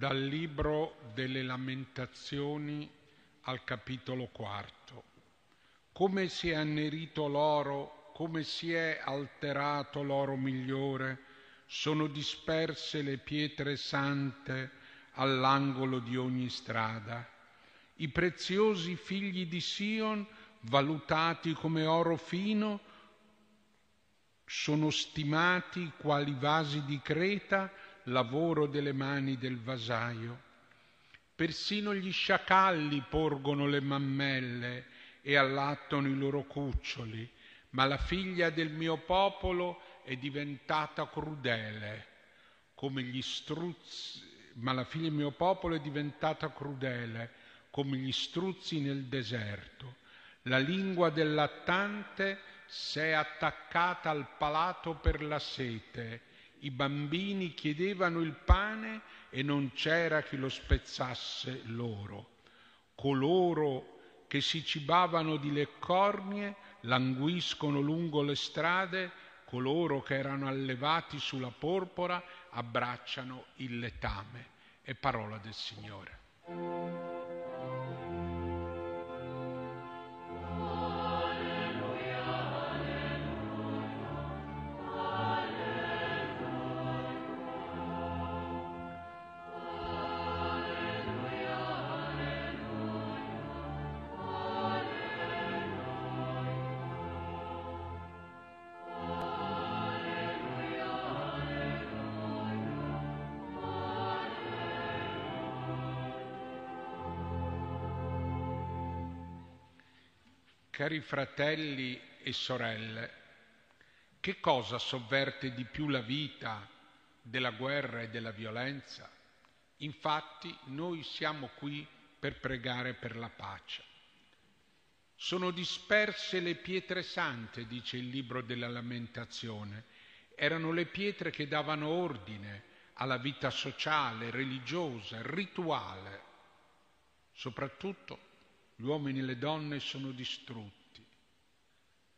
Dal libro delle lamentazioni al capitolo quarto. Come si è annerito l'oro, come si è alterato l'oro migliore, sono disperse le pietre sante all'angolo di ogni strada. I preziosi figli di Sion, valutati come oro fino, sono stimati quali vasi di creta, lavoro delle mani del vasaio. Persino gli sciacalli porgono le mammelle e allattano i loro cuccioli, ma la figlia del mio popolo è diventata crudele, come gli struzzi, ma la figlia del mio popolo è diventata crudele, come gli struzzi nel deserto. La lingua del lattante si è attaccata al palato per la sete. I bambini chiedevano il pane e non c'era chi lo spezzasse loro. Coloro che si cibavano di leccornie languiscono lungo le strade, coloro che erano allevati sulla porpora abbracciano il letame. È parola del Signore. Cari fratelli e sorelle, che cosa sovverte di più la vita della guerra e della violenza? Infatti noi siamo qui per pregare per la pace. Sono disperse le pietre sante, dice il libro della lamentazione. Erano le pietre che davano ordine alla vita sociale, religiosa, rituale. Soprattutto gli uomini e le donne sono distrutti,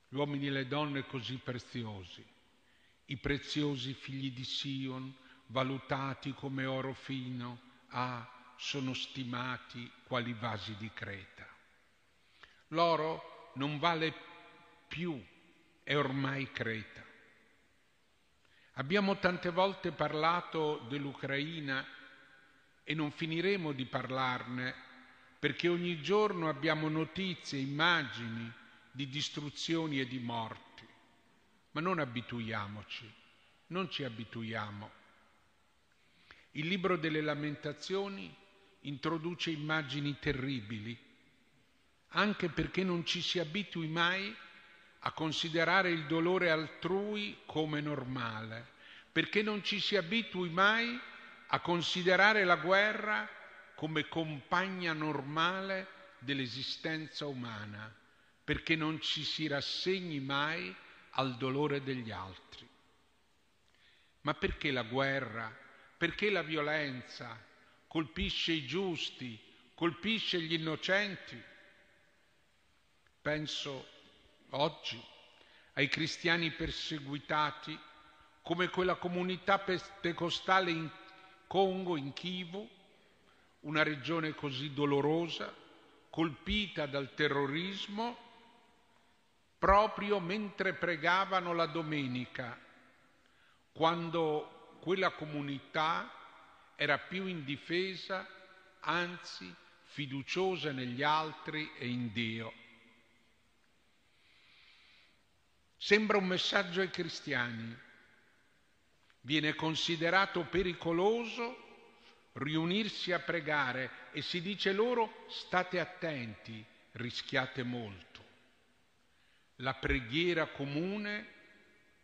gli uomini e le donne così preziosi, i preziosi figli di Sion, valutati come oro fino, ah, sono stimati quali vasi di creta. L'oro non vale più, è ormai creta. Abbiamo tante volte parlato dell'Ucraina e non finiremo di parlarne perché ogni giorno abbiamo notizie, immagini di distruzioni e di morti. Ma non abituiamoci, non ci abituiamo. Il libro delle lamentazioni introduce immagini terribili, anche perché non ci si abitui mai a considerare il dolore altrui come normale, perché non ci si abitui mai a considerare la guerra come compagna normale dell'esistenza umana, perché non ci si rassegni mai al dolore degli altri. Ma perché la guerra, perché la violenza colpisce i giusti, colpisce gli innocenti? Penso oggi ai cristiani perseguitati come quella comunità pentecostale in Congo, in Kivu, una regione così dolorosa, colpita dal terrorismo, proprio mentre pregavano la domenica, quando quella comunità era più indifesa, anzi fiduciosa negli altri e in Dio. Sembra un messaggio ai cristiani. Viene considerato pericoloso riunirsi a pregare e si dice loro state attenti, rischiate molto. La preghiera comune,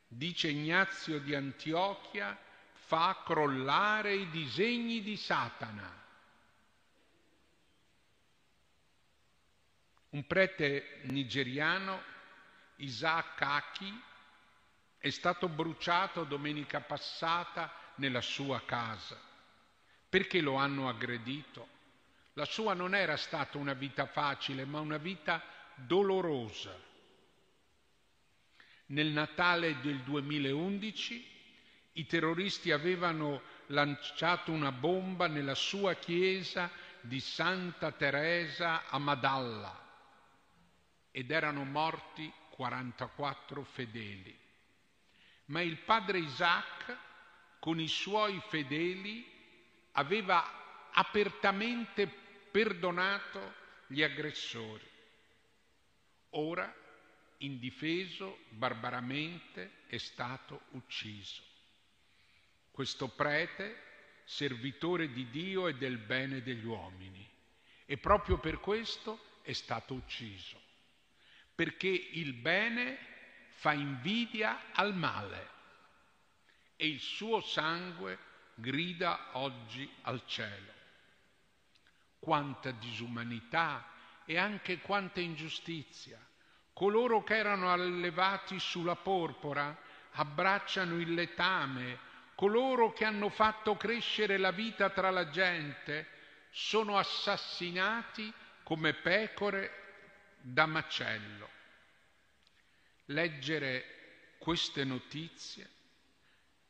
dice Ignazio di Antiochia, fa crollare i disegni di Satana. Un prete nigeriano, Isaac Aki, è stato bruciato domenica passata nella sua casa. Perché lo hanno aggredito? La sua non era stata una vita facile, ma una vita dolorosa. Nel Natale del 2011 i terroristi avevano lanciato una bomba nella sua chiesa di Santa Teresa a Madalla ed erano morti 44 fedeli. Ma il padre Isaac con i suoi fedeli aveva apertamente perdonato gli aggressori. Ora, indifeso, barbaramente, è stato ucciso. Questo prete, servitore di Dio e del bene degli uomini, e proprio per questo è stato ucciso, perché il bene fa invidia al male e il suo sangue grida oggi al cielo. Quanta disumanità e anche quanta ingiustizia. Coloro che erano allevati sulla porpora abbracciano il letame, coloro che hanno fatto crescere la vita tra la gente sono assassinati come pecore da macello. Leggere queste notizie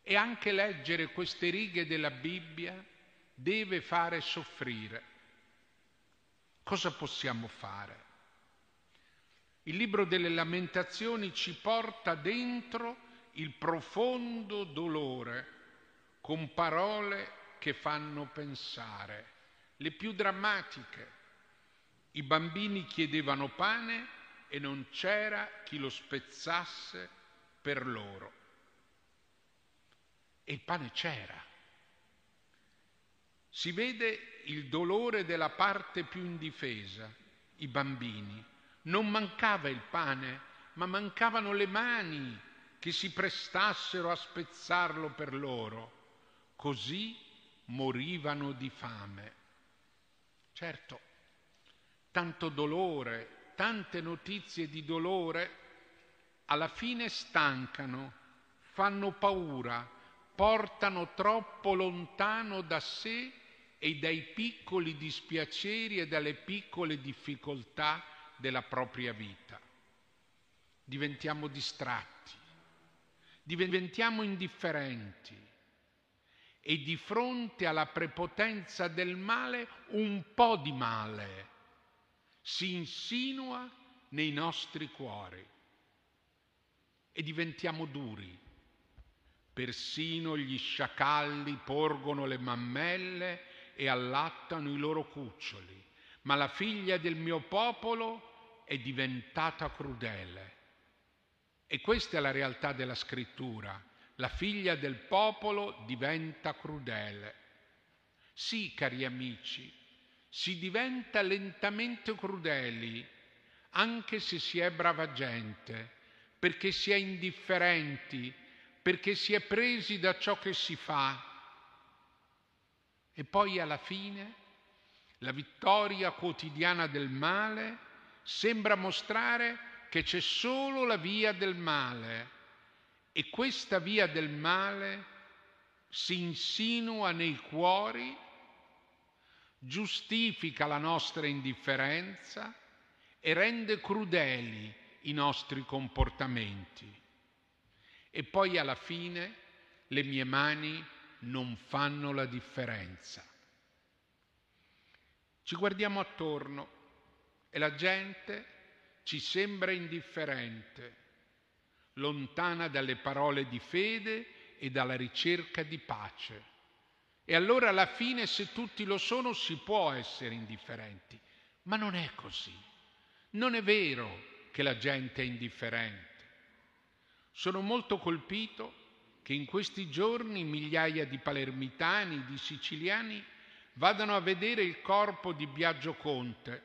e anche leggere queste righe della Bibbia deve fare soffrire. Cosa possiamo fare? Il libro delle lamentazioni ci porta dentro il profondo dolore con parole che fanno pensare, le più drammatiche. I bambini chiedevano pane e non c'era chi lo spezzasse per loro. E il pane c'era. Si vede il dolore della parte più indifesa, i bambini. Non mancava il pane, ma mancavano le mani che si prestassero a spezzarlo per loro. Così morivano di fame. Certo, tanto dolore, tante notizie di dolore, alla fine stancano, fanno paura, portano troppo lontano da sé e dai piccoli dispiaceri e dalle piccole difficoltà della propria vita. Diventiamo distratti, diventiamo indifferenti e di fronte alla prepotenza del male un po' di male si insinua nei nostri cuori e diventiamo duri Persino gli sciacalli porgono le mammelle e allattano i loro cuccioli, ma la figlia del mio popolo è diventata crudele. E questa è la realtà della scrittura. La figlia del popolo diventa crudele. Sì, cari amici, si diventa lentamente crudeli, anche se si è brava gente, perché si è indifferenti perché si è presi da ciò che si fa. E poi alla fine la vittoria quotidiana del male sembra mostrare che c'è solo la via del male e questa via del male si insinua nei cuori, giustifica la nostra indifferenza e rende crudeli i nostri comportamenti e poi alla fine le mie mani non fanno la differenza. Ci guardiamo attorno e la gente ci sembra indifferente, lontana dalle parole di fede e dalla ricerca di pace. E allora alla fine, se tutti lo sono, si può essere indifferenti. Ma non è così. Non è vero che la gente è indifferente. Sono molto colpito che in questi giorni migliaia di palermitani, di siciliani, vadano a vedere il corpo di Biagio Conte,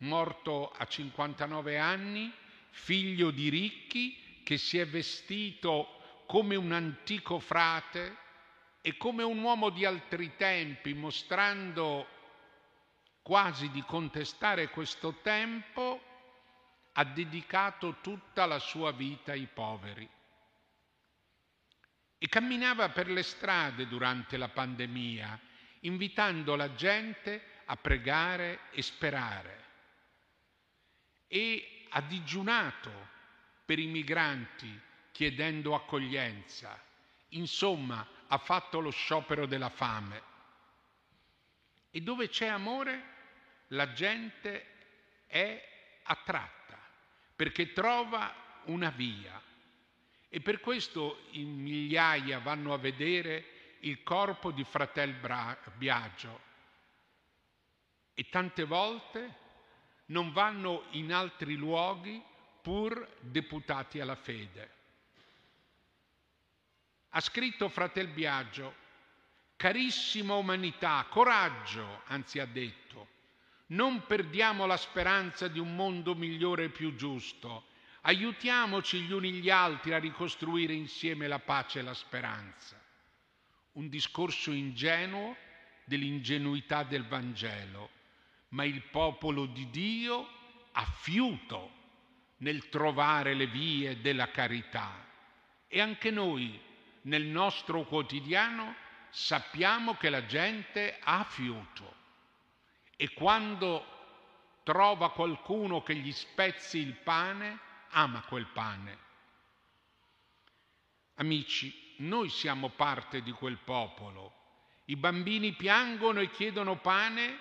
morto a 59 anni, figlio di ricchi, che si è vestito come un antico frate e come un uomo di altri tempi, mostrando quasi di contestare questo tempo, ha dedicato tutta la sua vita ai poveri. E camminava per le strade durante la pandemia, invitando la gente a pregare e sperare. E ha digiunato per i migranti chiedendo accoglienza Insomma, ha fatto lo sciopero della fame. E dove c'è amore, la gente è attratta, perché trova una via. E per questo in migliaia vanno a vedere il corpo di fratel Biagio. E tante volte non vanno in altri luoghi pur deputati alla fede. Ha scritto Fratel Biagio, carissima umanità, coraggio, anzi ha detto, non perdiamo la speranza di un mondo migliore e più giusto, aiutiamoci gli uni gli altri a ricostruire insieme la pace e la speranza. Un discorso ingenuo dell'ingenuità del Vangelo ma il popolo di Dio ha fiuto nel trovare le vie della carità. E anche noi nel nostro quotidiano sappiamo che la gente ha fiuto. E quando trova qualcuno che gli spezzi il pane, ama quel pane. Amici, noi siamo parte di quel popolo. I bambini piangono e chiedono pane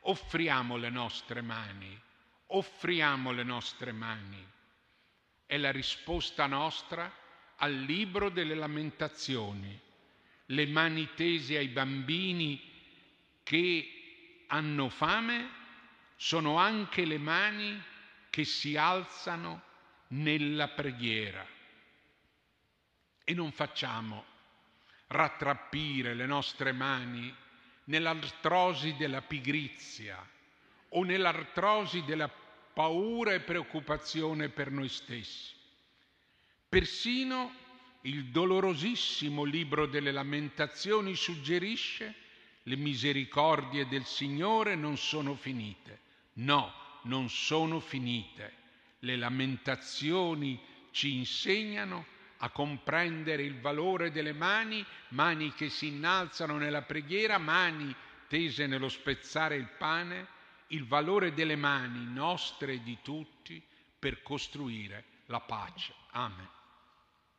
offriamo le nostre mani, offriamo le nostre mani. È la risposta nostra al libro delle lamentazioni, le mani tese ai bambini che hanno fame sono anche le mani che si alzano nella preghiera. E non facciamo rattrappire le nostre mani nell'artrosi della pigrizia o nell'artrosi della paura e preoccupazione per noi stessi. Persino il dolorosissimo libro delle lamentazioni suggerisce le misericordie del Signore non sono finite. No, non sono finite. Le lamentazioni ci insegnano a comprendere il valore delle mani, mani che si innalzano nella preghiera, mani tese nello spezzare il pane, il valore delle mani nostre e di tutti per costruire la pace. Amen.